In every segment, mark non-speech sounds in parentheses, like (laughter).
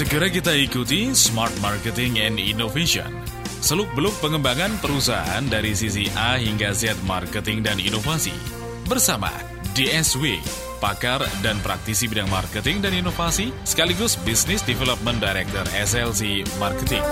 Segera kita ikuti Smart Marketing and Innovation. Seluk-beluk pengembangan perusahaan dari sisi A hingga Z marketing dan inovasi. Bersama DSW, pakar dan praktisi bidang marketing dan inovasi, sekaligus Business Development Director SLC Marketing.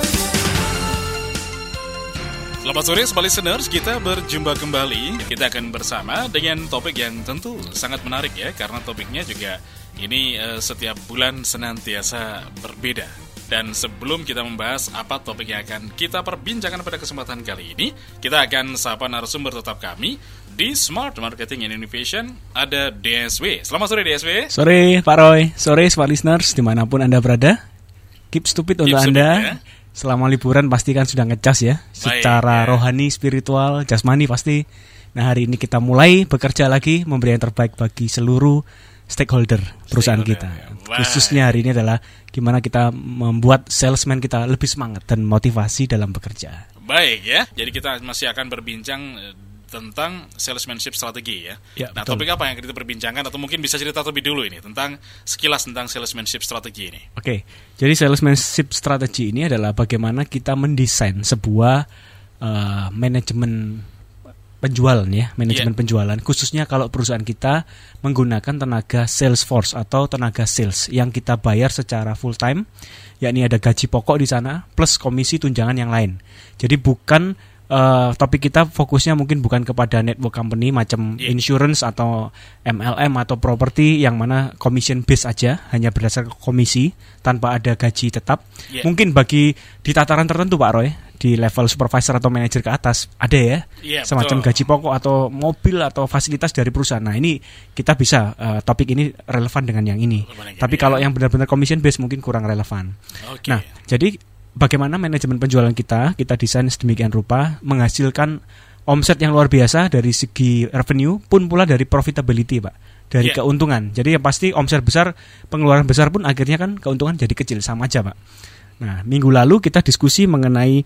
Selamat sore, Sobat Listeners. Kita berjumpa kembali. Kita akan bersama dengan topik yang tentu sangat menarik ya, karena topiknya juga ini uh, setiap bulan senantiasa berbeda. Dan sebelum kita membahas apa topik yang akan kita perbincangkan pada kesempatan kali ini, kita akan sapa narasumber tetap kami di Smart Marketing and Innovation ada DSW. Selamat sore DSW. Sore Pak Roy, sore Smart Listeners di mana pun Anda berada. Keep stupid Keep untuk stupid, Anda. Ya? Selama liburan pasti kan sudah ngecas ya, Baik, secara ya. rohani, spiritual, jasmani pasti. Nah hari ini kita mulai bekerja lagi, memberi yang terbaik bagi seluruh stakeholder perusahaan stakeholder, kita. Ya. Khususnya hari ini adalah gimana kita membuat salesman kita lebih semangat dan motivasi dalam bekerja. Baik ya, jadi kita masih akan berbincang eh, tentang salesmanship strategi ya. ya nah, betul. topik apa yang kita perbincangkan atau mungkin bisa cerita lebih dulu ini tentang sekilas tentang salesmanship strategi ini. Oke. Jadi salesmanship strategi ini adalah bagaimana kita mendesain sebuah uh, manajemen penjualan ya, manajemen yeah. penjualan khususnya kalau perusahaan kita menggunakan tenaga sales force atau tenaga sales yang kita bayar secara full time yakni ada gaji pokok di sana plus komisi tunjangan yang lain. Jadi bukan uh, topik kita fokusnya mungkin bukan kepada network company macam yeah. insurance atau MLM atau properti yang mana commission base aja hanya berdasarkan komisi tanpa ada gaji tetap. Yeah. Mungkin bagi di tataran tertentu Pak Roy di level supervisor atau manajer ke atas ada ya yeah, semacam betul. gaji pokok atau mobil atau fasilitas dari perusahaan. Nah ini kita bisa uh, topik ini relevan dengan yang ini. Tapi kalau yang benar-benar commission base mungkin kurang relevan. Okay. Nah jadi bagaimana manajemen penjualan kita kita desain sedemikian rupa menghasilkan omset yang luar biasa dari segi revenue pun pula dari profitability pak dari yeah. keuntungan jadi yang pasti omset besar pengeluaran besar pun akhirnya kan keuntungan jadi kecil sama aja pak nah minggu lalu kita diskusi mengenai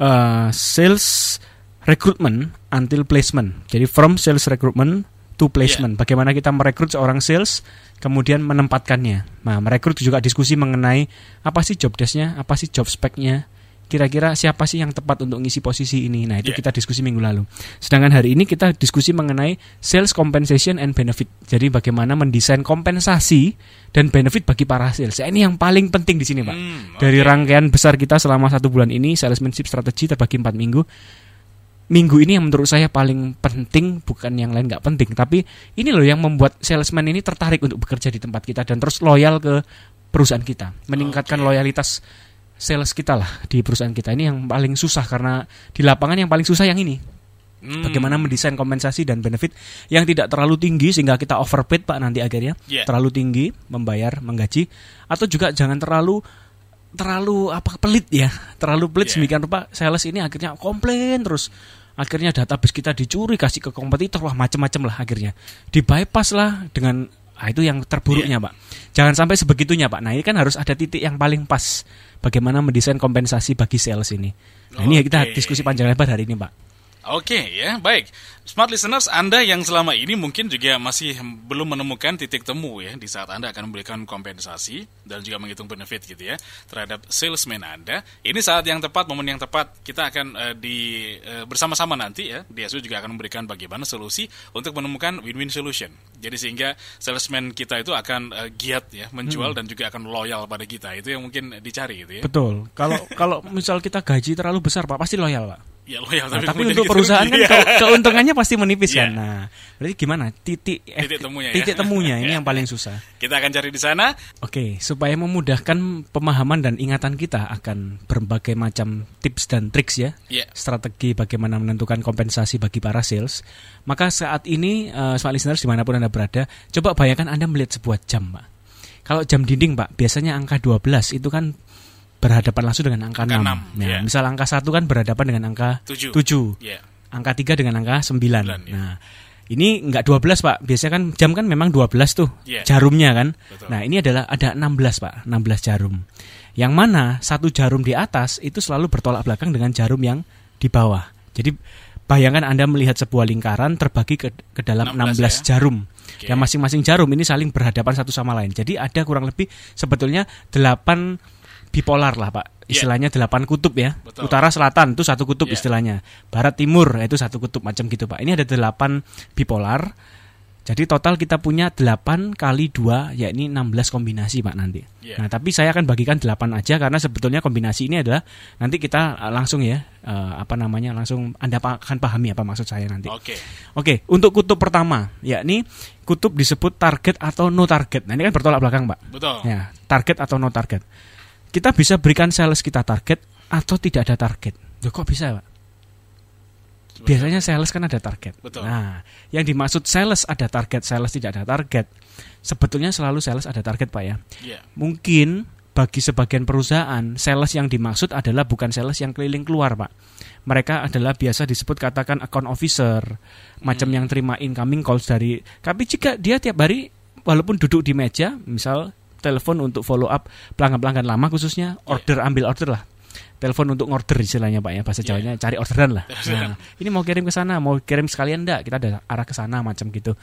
uh, sales recruitment until placement jadi from sales recruitment to placement. Yeah. Bagaimana kita merekrut seorang sales, kemudian menempatkannya. Nah, merekrut juga diskusi mengenai apa sih job desknya, apa sih job speknya, kira-kira siapa sih yang tepat untuk ngisi posisi ini. Nah, itu yeah. kita diskusi minggu lalu. Sedangkan hari ini kita diskusi mengenai sales compensation and benefit. Jadi bagaimana mendesain kompensasi dan benefit bagi para sales. Nah, ini yang paling penting di sini, Pak. Hmm, okay. Dari rangkaian besar kita selama satu bulan ini, salesmanship strategi terbagi empat minggu minggu ini yang menurut saya paling penting bukan yang lain nggak penting tapi ini loh yang membuat salesman ini tertarik untuk bekerja di tempat kita dan terus loyal ke perusahaan kita meningkatkan okay. loyalitas sales kita lah di perusahaan kita ini yang paling susah karena di lapangan yang paling susah yang ini hmm. bagaimana mendesain kompensasi dan benefit yang tidak terlalu tinggi sehingga kita overpaid pak nanti akhirnya yeah. terlalu tinggi membayar menggaji atau juga jangan terlalu terlalu apa pelit ya. Terlalu pelit yeah. sedemikian rupa sales ini akhirnya komplain terus. Akhirnya database kita dicuri kasih ke kompetitor wah macam-macam lah akhirnya. Di bypass lah dengan ah, itu yang terburuknya yeah. pak. Jangan sampai sebegitunya pak. Nah ini kan harus ada titik yang paling pas. Bagaimana mendesain kompensasi bagi sales ini. Nah okay. ini kita diskusi panjang lebar hari ini pak Oke okay, ya, baik. Smart listeners, Anda yang selama ini mungkin juga masih belum menemukan titik temu ya di saat Anda akan memberikan kompensasi dan juga menghitung benefit gitu ya terhadap salesman Anda. Ini saat yang tepat, momen yang tepat kita akan uh, di uh, bersama-sama nanti ya. DSU juga akan memberikan bagaimana solusi untuk menemukan win-win solution. Jadi sehingga salesman kita itu akan uh, giat ya menjual hmm. dan juga akan loyal pada kita. Itu yang mungkin dicari gitu ya. Betul. Kalau kalau misal kita gaji terlalu besar Pak, pasti loyal Pak. Ya loyal nah, tapi, untuk perusahaan kan ke, keuntungannya pasti menipis yeah. kan. Nah, berarti gimana? Titik eh, titik temunya ya. Titik temunya ini yang paling susah. Kita akan cari di sana. Oke, supaya memudahkan pemahaman dan ingatan kita akan berbagai macam tips dan triks ya. Yeah. Strategi bagaimana menentukan kompensasi bagi para sales. Maka saat ini uh, smart listeners di mana pun Anda berada, coba bayangkan Anda melihat sebuah jam, Pak. Kalau jam dinding, Pak, biasanya angka 12 itu kan berhadapan langsung dengan angka, angka 6. 6 nah, yeah. misal angka 1 kan berhadapan dengan angka 7. 7. Yeah. Angka 3 dengan angka 9. 9 yeah. Nah, ini enggak 12, Pak. Biasanya kan jam kan memang 12 tuh yeah. jarumnya kan. Betul. Nah, ini adalah ada 16, Pak. 16 jarum. Yang mana satu jarum di atas itu selalu bertolak belakang dengan jarum yang di bawah. Jadi bayangkan Anda melihat sebuah lingkaran terbagi ke, ke dalam 16, 16 ya? jarum. Okay. Dan masing-masing jarum ini saling berhadapan satu sama lain. Jadi ada kurang lebih sebetulnya 8 bipolar lah pak, istilahnya delapan kutub ya, Betul. utara selatan itu satu kutub Yeah. istilahnya, barat timur itu satu kutub macam gitu pak. Ini ada delapan bipolar, jadi total kita punya 8 kali 2 yakni 16 kombinasi Pak nanti. Yeah. Nah, tapi saya akan bagikan 8 aja karena sebetulnya kombinasi ini adalah nanti kita uh, langsung ya uh, apa namanya langsung Anda akan pahami apa maksud saya nanti. Oke. Oke, untuk kutub pertama yakni kutub disebut target atau no target. Nah, ini kan bertolak belakang, Pak. Betul. Ya, target atau no target. Kita bisa berikan sales kita target atau tidak ada target. Loh, kok bisa, Pak? Biasanya sales kan ada target. Betul. Nah, yang dimaksud sales ada target, sales tidak ada target. Sebetulnya selalu sales ada target, Pak ya. Iya. Mungkin bagi sebagian perusahaan, sales yang dimaksud adalah bukan sales yang keliling keluar, Pak. Mereka adalah biasa disebut katakan account officer, macam yang terima incoming calls dari. Tapi jika dia tiap hari walaupun duduk di meja, misal telepon untuk follow up pelanggan-pelanggan lama khususnya order ambil order lah. Telepon untuk order istilahnya Pak ya, bahasa Iya. Jawanya cari orderan lah. (laughs) Nah, ini mau kirim ke sana, mau kirim sekalian enggak? Kita ada arah ke sana macam gitu.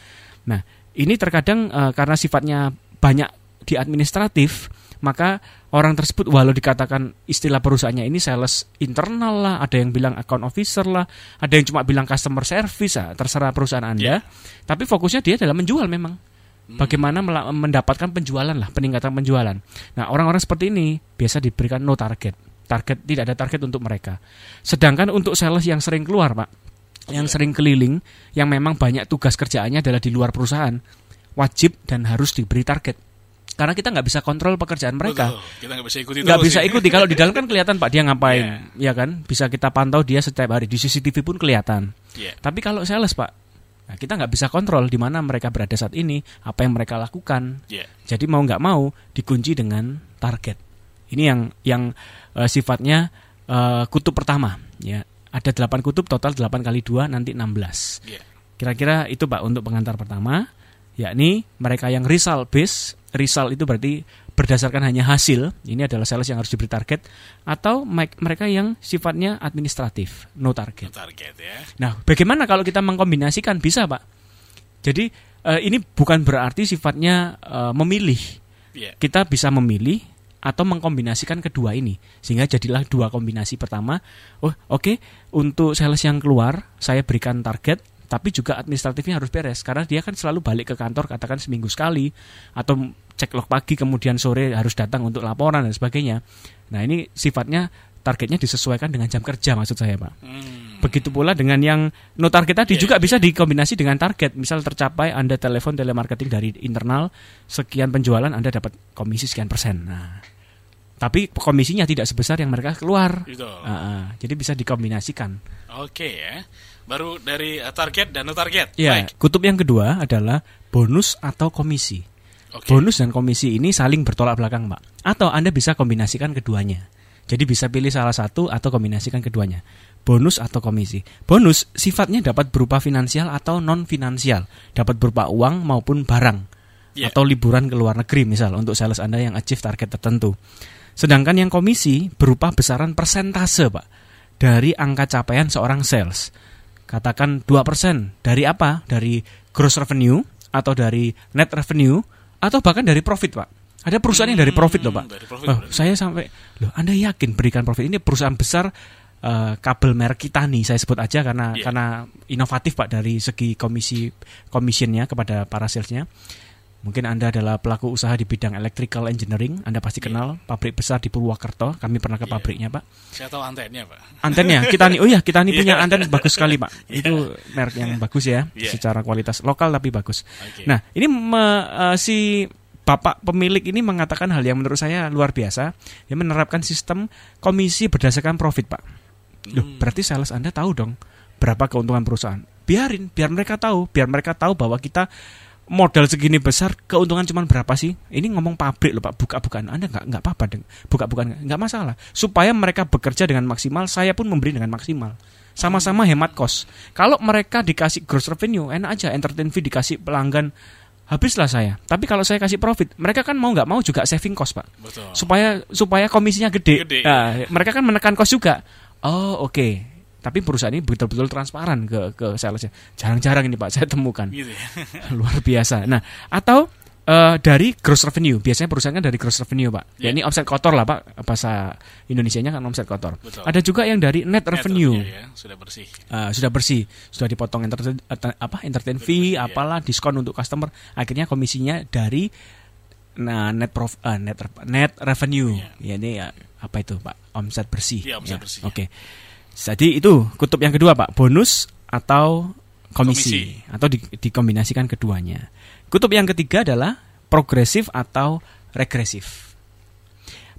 Nah, ini terkadang eh, karena sifatnya banyak di administratif, maka orang tersebut walau dikatakan istilah perusahaannya ini sales internal lah, ada yang bilang account officer lah, ada yang cuma bilang customer service, ah, terserah perusahaan Anda. Iya. Tapi fokusnya dia adalah menjual memang. Bagaimana mela- mendapatkan penjualan lah, peningkatan penjualan. Nah, orang-orang seperti ini biasa diberikan no target. Target tidak ada target untuk mereka. Sedangkan untuk sales yang sering keluar, Pak, yang Iya. sering keliling, yang memang banyak tugas kerjaannya adalah di luar perusahaan, wajib dan harus diberi target. Karena kita nggak bisa kontrol pekerjaan mereka Betul. Kita nggak bisa ikuti nggak bisa ikuti kalau di dalam kan kelihatan pak dia ngapain ya kan bisa kita pantau dia setiap hari di CCTV pun kelihatan Iya. tapi kalau sales pak nah, kita nggak bisa kontrol di mana mereka berada saat ini apa yang mereka lakukan. Iya. jadi mau nggak mau dikunci dengan target. Ini yang yang eh, sifatnya eh, kutub pertama. Ya ada 8 kutub total 8 kali 2 nanti 16 Iya. Kira-kira itu Pak untuk pengantar pertama, yakni mereka yang result base, result itu berarti berdasarkan hanya hasil, ini adalah sales yang harus diberi target, atau me- mereka yang sifatnya administratif, no target. Target ya. Nah, bagaimana kalau kita mengkombinasikan? Bisa Pak. Jadi eh, ini bukan berarti sifatnya eh, memilih, Iya. kita bisa memilih atau mengkombinasikan kedua ini sehingga jadilah dua kombinasi pertama oh oke untuk sales yang keluar saya berikan target tapi juga administratifnya harus beres karena dia kan selalu balik ke kantor katakan seminggu sekali atau cek log pagi kemudian sore harus datang untuk laporan dan sebagainya nah ini sifatnya targetnya disesuaikan dengan jam kerja maksud saya pak Hmm. Begitu pula dengan yang no target tadi Iya, juga bisa dikombinasi dengan target. Misal tercapai Anda telepon telemarketing dari internal sekian penjualan Anda dapat komisi sekian persen. Nah, tapi komisinya tidak sebesar yang mereka keluar. Gitu. Ah, ah. jadi bisa dikombinasikan. Oke ya. Baru dari uh, target dan no target. Ya, Baik. kutub yang kedua adalah bonus atau komisi. Oke. Bonus dan komisi ini saling bertolak belakang, Pak. Atau Anda bisa kombinasikan keduanya. Jadi bisa pilih salah satu atau kombinasikan keduanya. Bonus atau komisi. Bonus sifatnya dapat berupa finansial atau non finansial, dapat berupa uang maupun barang. Iya. Atau liburan ke luar negeri misal untuk sales Anda yang achieve target tertentu. Sedangkan yang komisi berupa besaran persentase, Pak, dari angka capaian seorang sales. Katakan 2% dari apa? Dari gross revenue atau dari net revenue atau bahkan dari profit, Pak. Ada perusahaan yang dari profit loh, Pak. Hmm, profit, Oh, berarti. saya sampai loh, Anda yakin berikan profit ini perusahaan besar eh, kabel merek Kitani saya sebut aja karena Iya. karena inovatif Pak dari segi komisi commissionnya kepada para salesnya. Mungkin Anda adalah pelaku usaha di bidang electrical engineering, Anda pasti Iya. kenal pabrik besar di Purwokerto. Kami pernah ke Iya. pabriknya, Pak. Saya tahu antennya, Pak. Antennya Kitani. Oh iya, Kitani punya Iya. anten bagus sekali, Pak. Iya. Itu merek yang bagus ya, Iya. secara kualitas lokal tapi bagus. Oke. Nah, ini me- eh, si bapak pemilik ini mengatakan hal yang menurut saya luar biasa. Dia menerapkan sistem komisi berdasarkan profit, Pak. Loh, Hmm. berarti sales Anda tahu dong berapa keuntungan perusahaan. Biarin, biar mereka tahu, biar mereka tahu bahwa kita modal segini besar keuntungan cuma berapa sih? Ini ngomong pabrik loh Pak, buka-bukaan Anda nggak nggak apa-apa deng. Buka-bukaan nggak masalah. Supaya mereka bekerja dengan maksimal, saya pun memberi dengan maksimal. Sama-sama hemat kos. Kalau mereka dikasih gross revenue, enak aja entertain fee dikasih pelanggan habislah saya. Tapi kalau saya kasih profit, mereka kan mau nggak mau juga saving cost, Pak Betul. supaya supaya komisinya gede. Gede. Nah, mereka kan menekan kos juga. Oh oke. Tapi perusahaan ini betul-betul transparan ke ke salesnya. Jarang-jarang ini pak saya temukan Gitu ya. (laughs) luar biasa. Nah atau Eh, dari gross revenue. Biasanya perusahaan kan dari gross revenue, Pak. Ya Iya. ini omset kotor lah, Pak. Bahasa Indonesianya kan omset kotor. Betul. Ada juga yang dari net, Net revenue. ya, sudah bersih. Eh, sudah bersih, sudah dipotong entertain, enter- apa entertain fee, Iya. apalah diskon untuk customer. Akhirnya komisinya dari nah net prof, eh, net net revenue. Ya ini ya, apa itu, Pak? Omset bersih. Iya, omset Ya, bersih, Oke. Jadi itu kutub yang kedua, Pak. Bonus atau komisi, atau di- dikombinasikan keduanya. Kutub yang ketiga adalah progresif atau regresif.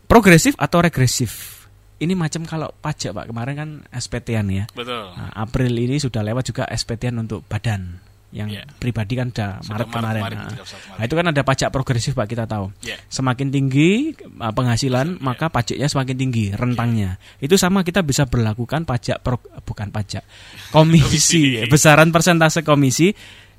Progresif atau regresif. Ini macam kalau pajak, Pak. Kemarin kan SPT-an ya. Betul. Nah, April ini sudah lewat juga SPT-an untuk badan. Yang Iya. pribadi kan sudah Sudah Maret kemarin. kemarin, Nah, 31 Maret. nah, itu kan ada pajak progresif, Pak, kita tahu. Ya. Semakin tinggi uh, penghasilan, Iya. maka pajaknya semakin tinggi rentangnya. Itu sama kita bisa berlakukan pajak pro- bukan pajak. (laughs) Komisi, besaran persentase komisi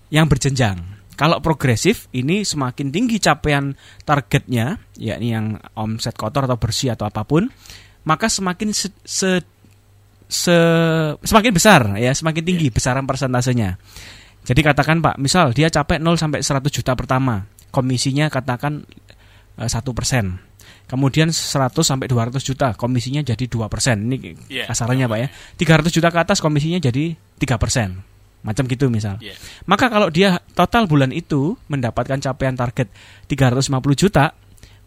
yang berjenjang. Kalau progresif ini semakin tinggi capaian targetnya, yakni yang omset kotor atau bersih atau apa pun, maka semakin se, se- se- semakin besar ya, semakin tinggi besaran persentasenya. Jadi katakan Pak, misal dia capai 0 sampai 100 juta pertama, komisinya katakan eh, satu persen. Kemudian 100 sampai 200 juta, komisinya jadi 2 persen. Ini Iya. kasarannya Pak ya. 300 juta ke atas komisinya jadi 3 persen. Macam gitu misal. Iya. Maka kalau dia total bulan itu mendapatkan capaian target 350 juta,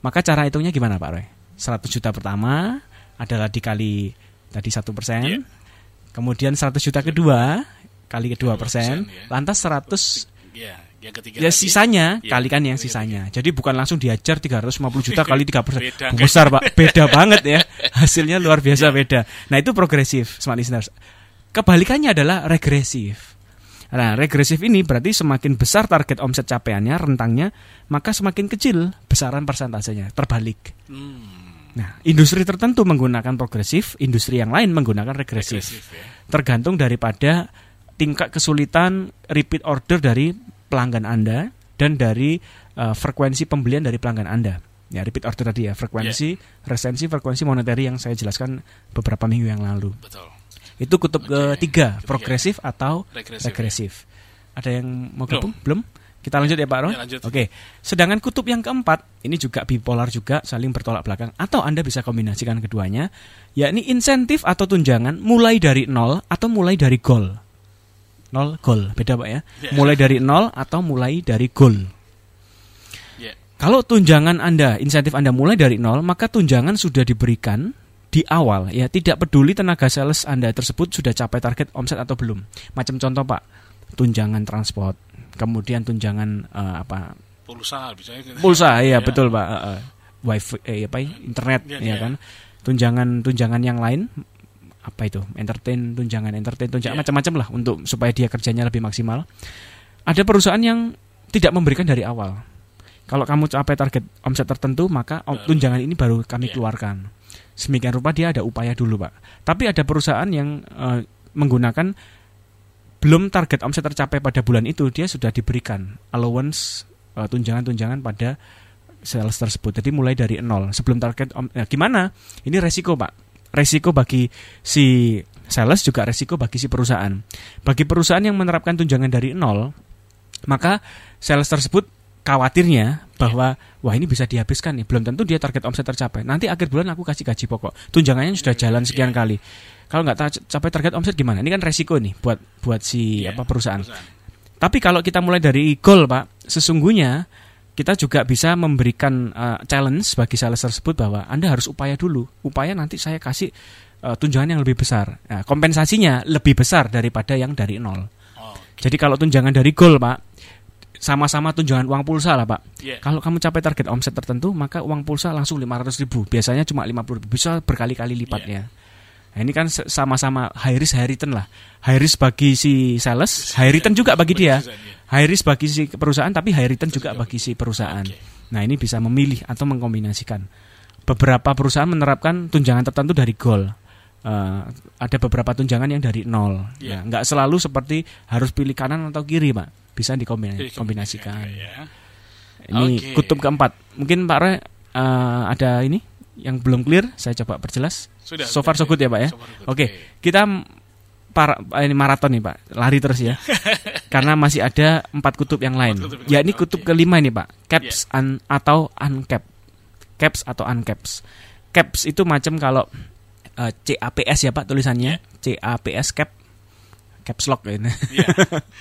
maka cara hitungnya gimana Pak Roy? 100 juta pertama adalah dikali tadi satu persen, Iya. kemudian 100 juta kedua kali ke 2 persen, ya. lantas 100 Ya, yang ketiga ya tadi. sisanya Iya, kalikan yang ketiga. sisanya. Jadi bukan langsung diajar 350 juta kali 3 persen. Beda, Besar Pak, (laughs) beda banget ya. Hasilnya luar biasa beda. Nah itu progresif, smart listeners. Kebalikannya adalah regresif. Nah, regresif ini berarti semakin besar target omset capaiannya, rentangnya, maka semakin kecil besaran persentasenya, terbalik. Hmm, Nah, industri tertentu menggunakan progresif, industri yang lain menggunakan regresif. regresif ya. Tergantung daripada tingkat kesulitan repeat order dari pelanggan Anda dan dari uh, frekuensi pembelian dari pelanggan Anda. Ya, repeat order tadi ya, frekuensi, resensi, frekuensi monetary yang saya jelaskan beberapa minggu yang lalu. Betul. Itu kutub Oke, ketiga, progresif atau Regresif. regresif. Ada yang mau Belum. gabung? Belum? Kita lanjut ya Pak Ron? Ya. Oke. Sedangkan kutub yang keempat, ini juga bipolar juga, saling bertolak belakang. Atau Anda bisa kombinasikan keduanya, yakni insentif atau tunjangan mulai dari nol atau mulai dari goal. Nol, goal. Beda Pak ya. Ya. Mulai dari nol atau mulai dari goal. Ya. Kalau tunjangan Anda, insentif Anda mulai dari nol, maka tunjangan sudah diberikan di awal ya tidak peduli tenaga sales Anda tersebut sudah capai target omset atau belum. Macam contoh Pak, tunjangan transport, kemudian tunjangan eh, apa Pulsa misalnya. gitu. pulsa ya Ya. betul Pak, eh, wifi eh, apa ya, internet Ya, ya ya. kan. Tunjangan tunjangan yang lain apa itu? Entertain, tunjangan entertain, tunjangan Ya. macam-macam lah untuk supaya dia kerjanya lebih maksimal. Ada perusahaan yang tidak memberikan dari awal. Kalau kamu capai target omset tertentu, maka Baru. tunjangan ini baru kami Iya. keluarkan. Semikian rupa dia ada upaya dulu, Pak. Tapi ada perusahaan yang eh, menggunakan belum target omset tercapai pada bulan itu, dia sudah diberikan allowance eh, tunjangan-tunjangan pada sales tersebut. Jadi mulai dari nol sebelum target om, nah, gimana? Ini resiko, Pak. Resiko bagi si sales juga resiko bagi si perusahaan. Bagi perusahaan yang menerapkan tunjangan dari nol, maka sales tersebut khawatirnya bahwa wah ini bisa dihabiskan nih. Belum tentu dia target omset tercapai. Nanti akhir bulan aku kasih gaji pokok. Tunjangannya sudah jalan sekian kali. Kalau nggak capai target omset gimana? Ini kan resiko nih buat buat si Iya, apa perusahaan. Tapi kalau kita mulai dari goal pak sesungguhnya kita juga bisa memberikan uh, challenge bagi sales tersebut bahwa anda harus upaya dulu upaya nanti saya kasih uh, tunjangan yang lebih besar Nah, kompensasinya lebih besar daripada yang dari nol Oh, jadi kalau tunjangan dari goal pak sama-sama tunjangan uang pulsa lah pak ya. kalau kamu capai target omset tertentu, maka uang pulsa langsung 500 ribu. Biasanya cuma 50 ribu. Bisa berkali-kali lipatnya. Nah, ini kan sama-sama high risk, high return lah. High risk bagi si sales, high return juga bagi dia. High risk bagi si perusahaan, tapi high return juga bagi si perusahaan. Nah, ini bisa memilih atau mengkombinasikan. Beberapa perusahaan menerapkan tunjangan tertentu dari goal. Eh, ada beberapa tunjangan yang dari nol. Iya. Nah, nggak selalu seperti harus pilih kanan atau kiri, Pak. Bisa dikombinasikan. ya. Ini kutub keempat. Mungkin Pak Roy eh, ada ini yang belum clear, saya coba perjelas. Sudah. So far so good ya, Pak ya? So. Oke, kita para ini maraton nih, Pak. Lari terus ya. (laughs) karena masih ada empat kutub yang lain. kutub yang ya ini kutub oke. kelima ini pak, caps un- atau uncap, caps atau uncaps. Caps itu macam kalau eh, CAPS ya pak tulisannya, CAPS cap, caps lock ini. Iya.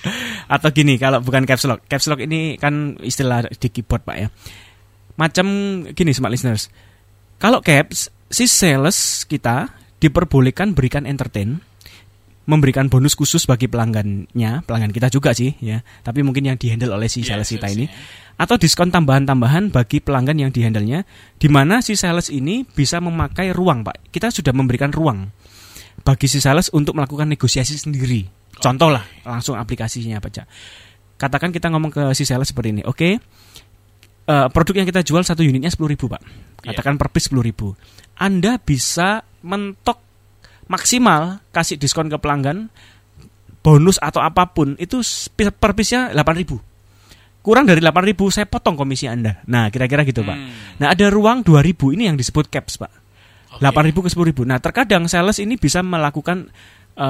(laughs) atau gini kalau bukan caps lock, caps lock ini kan istilah di keyboard pak ya. Macam gini smart listeners, kalau caps si sales kita diperbolehkan berikan entertain memberikan bonus khusus bagi pelanggannya, pelanggan kita juga sih ya. Tapi mungkin yang dihandle oleh si Iya, sales kita ini atau diskon tambahan-tambahan bagi pelanggan yang dihandlenya di mana si sales ini bisa memakai ruang, Pak. Kita sudah memberikan ruang bagi si sales untuk melakukan negosiasi sendiri. Contoh lah, langsung aplikasinya apa Cak. Katakan kita ngomong ke si sales seperti ini. Oke. Eh, produk yang kita jual satu unitnya 10.000 ribu pak. Iya. katakan per piece 10.000 ribu. Anda bisa mentok maksimal kasih diskon ke pelanggan bonus atau apa pun itu per piece-nya 8.000 kurang dari 8.000 saya potong komisi Anda. Nah kira-kira gitu pak. Hmm, nah ada ruang 2.000 ini yang disebut caps pak. Oke. 8.000 ke 10.000 nah terkadang sales ini bisa melakukan eh,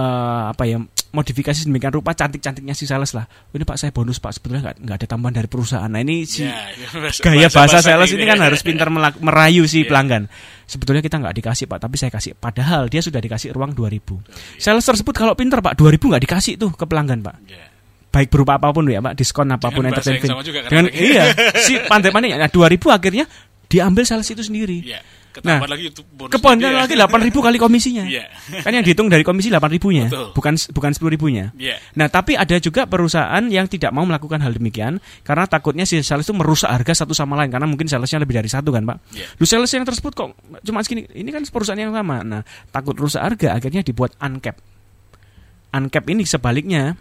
apa ya modifikasi sedemikian rupa cantik-cantiknya si sales lah ini pak saya bonus pak sebetulnya nggak nggak ada tambahan dari perusahaan nah ini si Ya, itu bahasa- gaya bahasa bahasa-bahasa sales ini ini kan ya. harus pintar merayu si Iya. pelanggan. Sebetulnya kita nggak dikasih pak, tapi saya kasih. Padahal dia sudah dikasih ruang 2000. Sales tersebut kalau pintar pak, 2000 nggak dikasih tuh ke pelanggan pak. Ya. Baik berupa apa pun ya pak, diskon apa pun Dengan bahasa yang entertainment. juga Dengan iya, si pandai-pandai nah 2000 akhirnya diambil sales itu sendiri. Ketambahan lagi itu bonus ya. lagi 8000 kali komisinya. Iya. Kan yang dihitung dari komisi 8000-nya, Betul. bukan bukan 10.000-nya. Iya. Nah, tapi ada juga perusahaan yang tidak mau melakukan hal demikian karena takutnya si sales itu merusak harga satu sama lain karena mungkin salesnya lebih dari satu kan, Pak. Iya. Lu sales yang tersebut kok cuma segini. Ini kan perusahaan yang sama. Nah, takut rusak harga akhirnya dibuat uncap. Uncap ini sebaliknya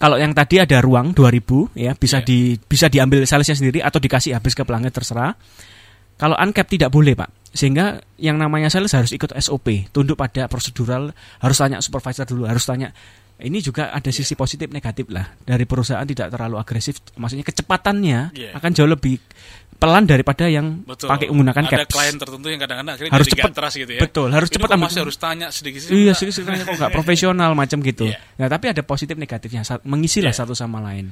kalau yang tadi ada ruang 2000 ya bisa Iya. di bisa diambil salesnya sendiri atau dikasih habis ke pelanggan terserah. Kalau uncap tidak boleh, Pak. Sehingga yang namanya sales harus ikut SOP, tunduk pada prosedural, harus tanya supervisor dulu, harus tanya ini juga ada sisi positif negatif lah dari perusahaan tidak terlalu agresif, maksudnya kecepatannya Iya. akan jauh lebih pelan daripada yang Betul. pakai menggunakan Ada caps. klien tertentu yang kadang-kadang akhirnya Harus cepat. gitu ya. Betul, harus cepat ambil- masih harus tanya sedikit Iya, sih sebenarnya kok nggak profesional macam gitu. Iya. Nah, tapi ada positif negatifnya, sa- mengisi lah Iya. satu sama lain.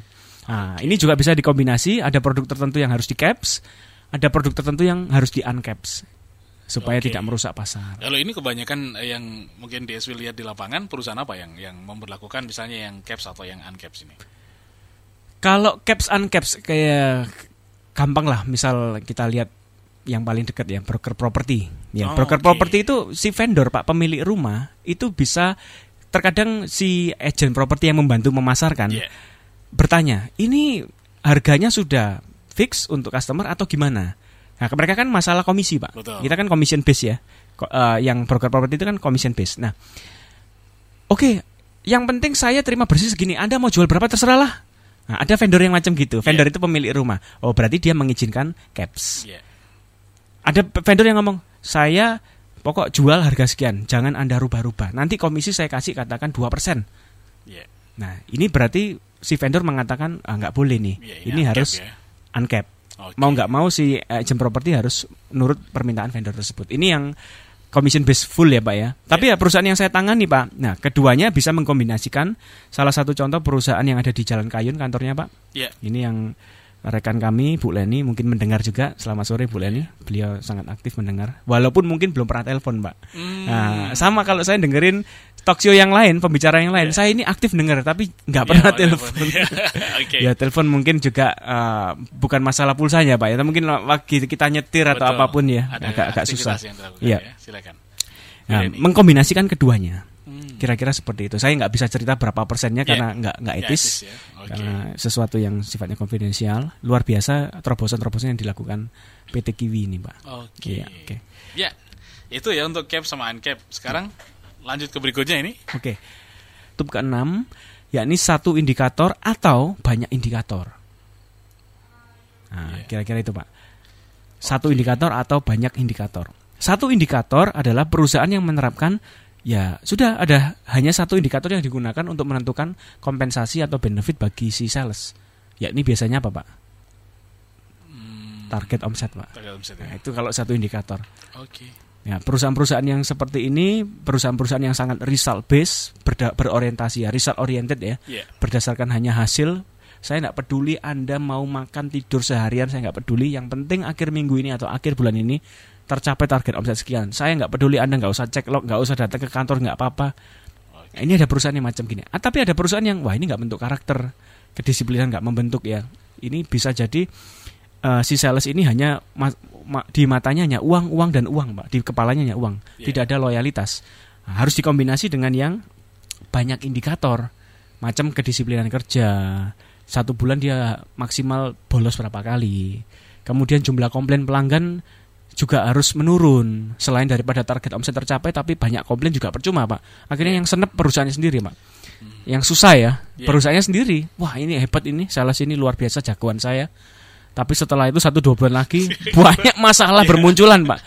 Nah, ini juga bisa dikombinasi. Ada produk tertentu yang harus di caps, ada produk tertentu yang harus di uncaps supaya Oke. tidak merusak pasar. Kalau ini kebanyakan eh, yang mungkin DSW lihat di lapangan perusahaan apa yang yang memperlakukan misalnya yang caps atau yang uncaps ini? Kalau caps uncaps kayak gampang lah, misal kita lihat yang paling dekat ya broker properti. Ya, Oh, broker oke. properti itu si vendor Pak pemilik rumah itu bisa terkadang si agent properti yang membantu memasarkan Iya. bertanya, ini harganya sudah fix untuk customer atau gimana? Nah, mereka kan masalah komisi, Pak. Betul. Kita kan commission base ya. Ko- eh, yang broker property itu kan commission base. Nah, oke, yang penting saya terima bersih segini. Anda mau jual berapa terserah lah. Nah, ada vendor yang macam gitu. Vendor itu pemilik rumah. Oh, berarti dia mengizinkan caps. Iya. Ada vendor yang ngomong, saya pokok jual harga sekian, jangan Anda rubah-rubah. Nanti komisi saya kasih katakan 2%. Iya. Nah, ini berarti si vendor mengatakan ah, nggak boleh nih. Iya, ini harus ya. Uncap. Oke. Mau nggak mau si agent properti harus nurut permintaan vendor tersebut. Ini yang commission based full ya, Pak ya. Tapi ya perusahaan yang saya tangani, Pak. Nah, keduanya bisa mengkombinasikan salah satu contoh perusahaan yang ada di Jalan Kayun kantornya, Pak. Iya. Ini yang rekan kami Bu Leni mungkin mendengar juga. Selamat sore Bu Leni. Beliau sangat aktif mendengar. Walaupun mungkin belum pernah telepon, Pak. Hmm. Nah, sama kalau saya dengerin talk show yang lain, pembicara yang lain, Iya. saya ini aktif dengar tapi nggak Iya, pernah Pak, telepon. (laughs) Oke. Ya telepon mungkin juga eh, bukan masalah pulsanya pak ya, mungkin waktu kita nyetir atau Betul. apa pun ya Ada agak agak susah. yang Iya. ya. Silakan. Nah, mengkombinasikan keduanya. Kira-kira seperti itu. Saya nggak bisa cerita berapa persennya Iya. karena nggak nggak Nggak etis, ya. Oke. karena sesuatu yang sifatnya konfidensial. Luar biasa terobosan-terobosan yang dilakukan PT Kiwi ini pak. Oke. Iya, oke. Ya. Itu ya untuk cap sama uncap. Sekarang lanjut ke berikutnya ini. Oke. Tub keenam, yakni satu indikator atau banyak indikator. Nah, Iya. kira-kira itu, Pak. Satu indikator atau banyak indikator. Satu indikator adalah perusahaan yang menerapkan ya sudah ada hanya satu indikator yang digunakan untuk menentukan kompensasi atau benefit bagi si sales. Yakni biasanya apa, Pak? Target omset, Pak. target omset ya. Nah, itu kalau satu indikator. Oke. Ya, perusahaan-perusahaan yang seperti ini, perusahaan-perusahaan yang sangat result based, berda- berorientasi ya, result oriented ya, Iya. berdasarkan hanya hasil. Saya nggak peduli Anda mau makan tidur seharian, saya nggak peduli. Yang penting akhir minggu ini atau akhir bulan ini tercapai target omset sekian. Saya nggak peduli Anda nggak usah cek log, nggak usah datang ke kantor, nggak apa-apa. Nah, ini ada perusahaan yang macam gini. Ah, tapi ada perusahaan yang wah ini nggak bentuk karakter, kedisiplinan nggak membentuk ya. Ini bisa jadi eh, si sales ini hanya ma- ma- di matanya hanya uang, uang dan uang, pak. Di kepalanya hanya uang, Iya. tidak ada loyalitas. Nah, harus dikombinasi dengan yang banyak indikator, macam kedisiplinan kerja. Satu bulan dia maksimal bolos berapa kali. Kemudian jumlah komplain pelanggan juga harus menurun. Selain daripada target omset tercapai tapi banyak komplain juga percuma pak. Akhirnya yang senep perusahaannya sendiri pak yang susah ya Iya. perusahaannya sendiri. Wah ini hebat ini sales ini luar biasa jagoan saya. Tapi setelah itu satu dua bulan lagi (laughs) banyak masalah bermunculan pak.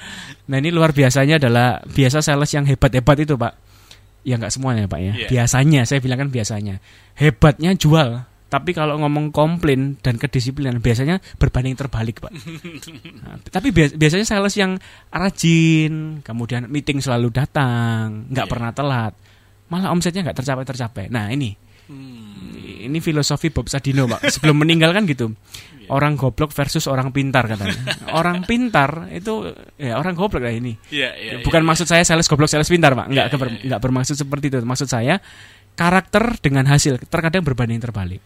Nah ini luar biasanya adalah biasa sales yang hebat hebat itu pak. Ya nggak semuanya pak ya. Iya. biasanya saya bilang kan biasanya. Hebatnya jual tapi kalau ngomong komplain dan kedisiplinan biasanya berbanding terbalik pak (laughs) Nah, tapi bias- biasanya sales yang rajin, kemudian meeting selalu datang, nggak Iya. pernah telat, malah omsetnya nggak tercapai tercapai. Nah ini, Hmm. ini filosofi Bob Sadino pak. Sebelum meninggal kan gitu, Iya. orang goblok versus orang pintar katanya. orang pintar itu ya orang goblok lah ini. Iya, iya, Bukan iya, maksud saya sales goblok sales pintar pak, nggak Iya, iya. nggak bermaksud seperti itu. Maksud saya karakter dengan hasil terkadang berbanding terbalik.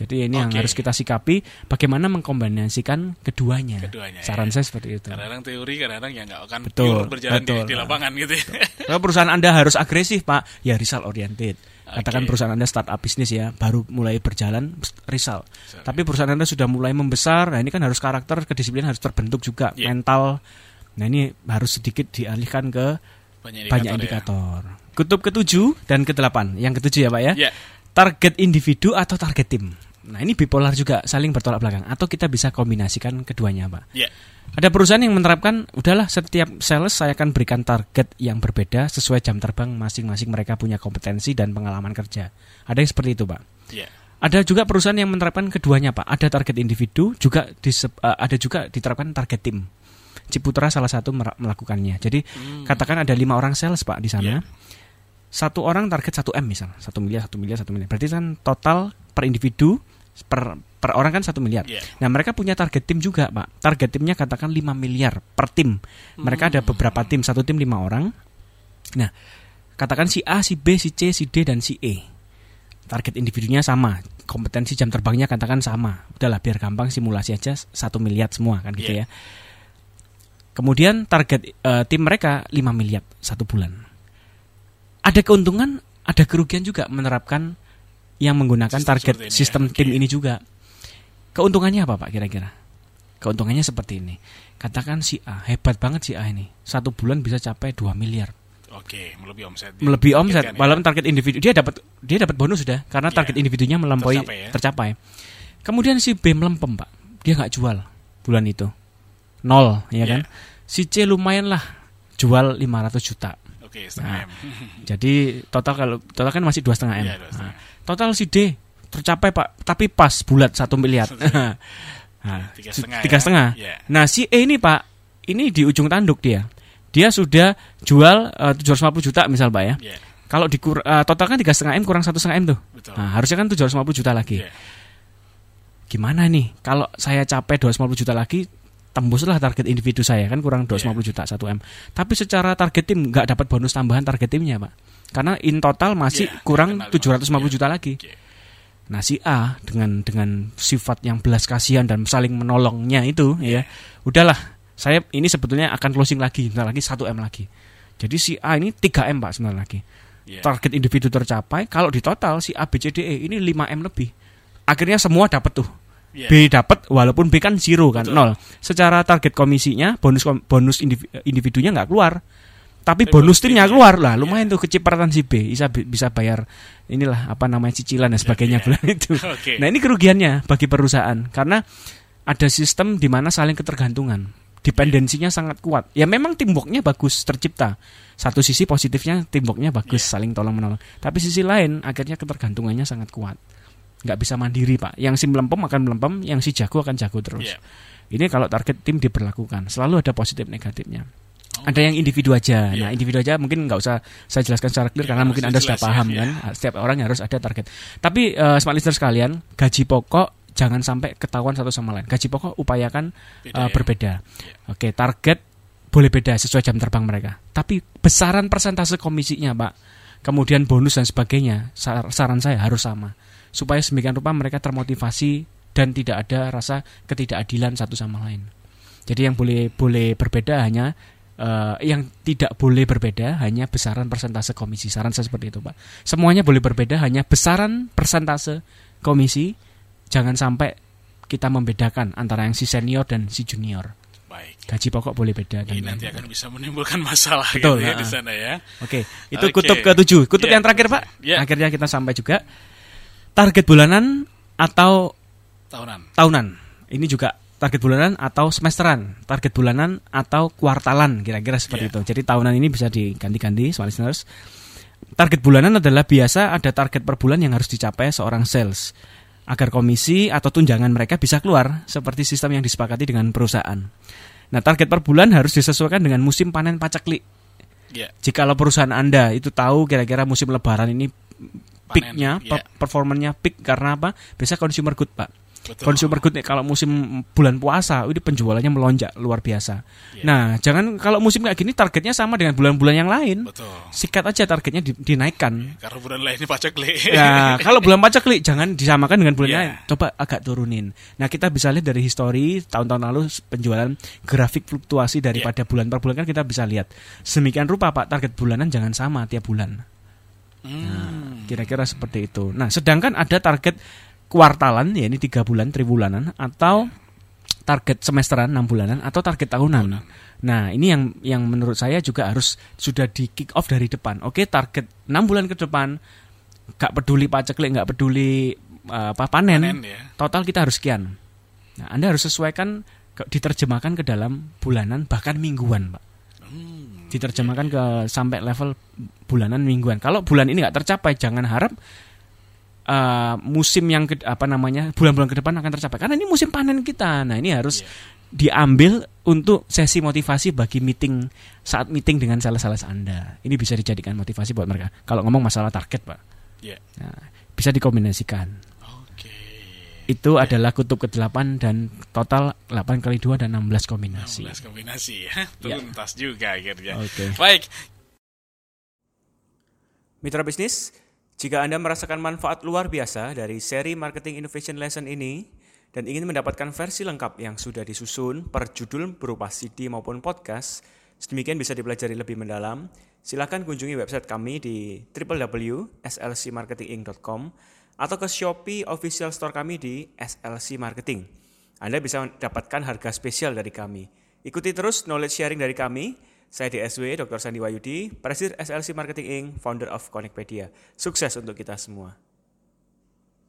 Jadi ini yang Oke. harus kita sikapi bagaimana mengkombinasikan keduanya. Keduanya, Saran ya. saya seperti itu. Kadang-kadang teori, kadang-kadang ya nggak akan Betul, pure berjalan betul. di, di lapangan gitu ya. (laughs) Kalau perusahaan Anda harus agresif, Pak, ya result oriented. Katakan perusahaan Anda startup bisnis ya, baru mulai berjalan result. Sorry. Tapi perusahaan Anda sudah mulai membesar, nah ini kan harus karakter, kedisiplinan harus terbentuk juga, Iya. mental. Nah ini harus sedikit dialihkan ke Banyak banyak indikator, ya. indikator. Kutub ketujuh dan kedelapan. Yang ketujuh ya, Pak ya. Ya. Target individu atau target tim. Nah ini bipolar juga saling bertolak belakang. Atau kita bisa kombinasikan keduanya, Pak. Ya. Ada perusahaan yang menerapkan, udahlah setiap sales saya akan berikan target yang berbeda sesuai jam terbang masing-masing mereka punya kompetensi dan pengalaman kerja. Ada yang seperti itu, Pak. Ya. Ada juga perusahaan yang menerapkan keduanya, Pak. Ada target individu, juga disep- eh, ada juga diterapkan target tim. Ciputra salah satu melakukannya. Jadi Hmm. katakan ada lima orang sales, Pak, di sana. Iya. Satu orang target 1 m misal, satu miliar, satu miliar, satu miliar. Berarti kan total per individu per per orang kan satu miliar. Iya. Nah mereka punya target tim juga pak. Target timnya katakan 5 miliar per tim. Mereka ada beberapa tim, satu tim lima orang. Nah katakan si A, si B, si C, si D dan si E. Target individunya sama, kompetensi jam terbangnya katakan sama. Udahlah biar gampang simulasi aja satu miliar semua kan gitu Iya. ya. Kemudian target eh, tim mereka 5 miliar satu bulan. Ada keuntungan, ada kerugian juga menerapkan yang menggunakan Sistem target ini ya, sistem oke. tim ini juga. Keuntungannya apa Pak kira-kira? Keuntungannya seperti ini. Katakan si A, hebat banget si A ini. Satu bulan bisa capai 2 miliar. Oke, melebihi omset. Melebihi omset, Ditargetkan, ya. target individu dia dapat dia dapat bonus sudah karena Iya. target individunya melampaui Tercapai ya. tercapai. Kemudian si B melempem, Pak. Dia nggak jual bulan itu. Nol, ya Iya. kan? Si C lumayan lah jual 500 juta. Oke, setengah Nah, M. (laughs) Jadi total kalau total kan masih dua setengah m. Iya. Nah, total si D tercapai pak, tapi pas bulat satu miliar. (laughs) (laughs) nah, Tiga setengah tiga ya. setengah. Iya. Nah si E ini pak, ini di ujung tanduk dia. Dia sudah jual eh, 750 juta misal pak ya. Iya, Kalau di total kan tiga setengah m kurang satu setengah m tuh. betul. Nah harusnya kan 750 juta lagi. Iya. Gimana nih? Kalau saya capai 250 juta lagi, tembuslah target individu saya kan kurang 250 juta 1 m. Tapi secara target tim nggak dapat bonus tambahan target timnya pak. Karena in total masih Iya, kurang nggak kenal, 750 Pak. juta lagi. Oke. Nah si A dengan dengan sifat yang belas kasihan dan saling menolongnya itu ya, udahlah saya ini sebetulnya akan closing lagi, bentar lagi 1 m lagi. Jadi si A ini 3 m pak sebentar lagi. Iya. Target individu tercapai, kalau di total si A B C D E ini 5 m lebih. Akhirnya semua dapat tuh. Iya. B dapat walaupun B kan zero kan Betul. nol. Secara target komisinya bonus kom- bonus indivi- individunya nggak keluar. Tapi Tapi bonus timnya keluar lah, iya. lumayan tuh kecipratan si B bisa bisa bayar inilah apa namanya cicilan dan sebagainya Iya. bulan itu. (laughs) Oke. Nah ini kerugiannya bagi perusahaan karena ada sistem di mana saling ketergantungan, dependensinya sangat kuat. Ya memang teamworknya bagus tercipta. Satu sisi positifnya teamworknya bagus, Iya. saling tolong menolong. Tapi sisi lain akhirnya ketergantungannya sangat kuat. Nggak bisa mandiri pak. Yang si melempem akan melempem, yang si jago akan jago terus. Iya. Ini kalau target tim diberlakukan, selalu ada positif negatifnya. Ada yang individu aja. Nah, individu aja mungkin nggak usah saya jelaskan secara clear Iya, karena mungkin Anda sudah ya, paham iya. kan. Setiap orang harus ada target. Tapi eh, smart listener sekalian, gaji pokok jangan sampai ketahuan satu sama lain. Gaji pokok upayakan Beda eh, ya. berbeda. Oke, target boleh beda sesuai jam terbang mereka. Tapi besaran persentase komisinya, Pak, kemudian bonus dan sebagainya, sar- saran saya harus sama. Supaya semikian rupa mereka termotivasi dan tidak ada rasa ketidakadilan satu sama lain. Jadi yang boleh boleh berbeda hanya eh, yang tidak boleh berbeda hanya besaran persentase komisi. Saran saya seperti itu, Pak. Semuanya boleh berbeda hanya besaran persentase komisi. Jangan sampai kita membedakan antara yang si senior dan si junior. Baik. Gaji pokok boleh beda Ini nanti akan bisa menimbulkan masalah Betul, gitu ya nah. di sana ya. Oke, itu Oke. kutub ketujuh. Kutub Ya. yang terakhir, Pak. Ya. Akhirnya kita sampai juga target bulanan atau Tahunan. tahunan. Ini juga target bulanan atau semesteran, target bulanan atau kuartalan kira-kira seperti Iya. itu. Jadi tahunan ini bisa diganti-ganti, smart listeners. Target bulanan adalah biasa ada target per bulan yang harus dicapai seorang sales agar komisi atau tunjangan mereka bisa keluar seperti sistem yang disepakati dengan perusahaan. Nah, target per bulan harus disesuaikan dengan musim panen paceklik. Ya. Jikalau perusahaan Anda itu tahu kira-kira musim lebaran ini peaknya, ya. per- performanya peak karena apa? Biasa consumer good, Pak. Betul. Consumer good nih kalau musim bulan puasa ini penjualannya melonjak luar biasa. Iya. Nah, jangan kalau musim kayak gini targetnya sama dengan bulan-bulan yang lain. Betul. Sikat aja targetnya di- dinaikkan. Karena bulan lain ini pajak le. Ya, kalau bulan paceklik jangan disamakan dengan bulan Iya. lain. Coba agak turunin. Nah, kita bisa lihat dari histori tahun-tahun lalu penjualan grafik fluktuasi daripada bulan per bulan kan kita bisa lihat. Semikian rupa Pak, target bulanan jangan sama tiap bulan. Hmm. Kira-kira seperti itu. Nah, sedangkan ada target kuartalan, ya ini tiga bulan, tribulanan, atau target semesteran enam bulanan, atau target tahunan. Nah, ini yang yang menurut saya juga harus sudah di kick off dari depan. Oke, target enam bulan ke depan, gak peduli paceklik, nggak peduli uh, apa panen, Panen ya. total kita harus sekian. Nah, Anda harus sesuaikan diterjemahkan ke dalam bulanan bahkan mingguan, Pak. Diterjemahkan ke sampai level bulanan mingguan. Kalau bulan ini nggak tercapai, jangan harap uh, musim yang ke, apa namanya bulan-bulan ke depan akan tercapai. Karena ini musim panen kita. Nah ini harus diambil untuk sesi motivasi bagi meeting saat meeting dengan sales-sales Anda. Ini bisa dijadikan motivasi buat mereka. Kalau ngomong masalah target, pak, Ya. nah, bisa dikombinasikan. Itu adalah kutub ke-8 dan total 8 kali 2 dan 16 kombinasi. 16 kombinasi ya. Ya. Tuntas juga akhirnya. Oke. Baik. Mitra bisnis, jika Anda merasakan manfaat luar biasa dari seri Marketing Innovation Lesson ini dan ingin mendapatkan versi lengkap yang sudah disusun per judul berupa CD maupun podcast, sedemikian bisa dipelajari lebih mendalam, silakan kunjungi website kami di www.slcmarketinginc.com atau ke Shopee official store kami di SLC Marketing. Anda bisa mendapatkan harga spesial dari kami. Ikuti terus knowledge sharing dari kami. Saya DSW Dr. Sandi Wayudi, Presiden SLC Marketing Inc., founder of Connectpedia. Sukses untuk kita semua.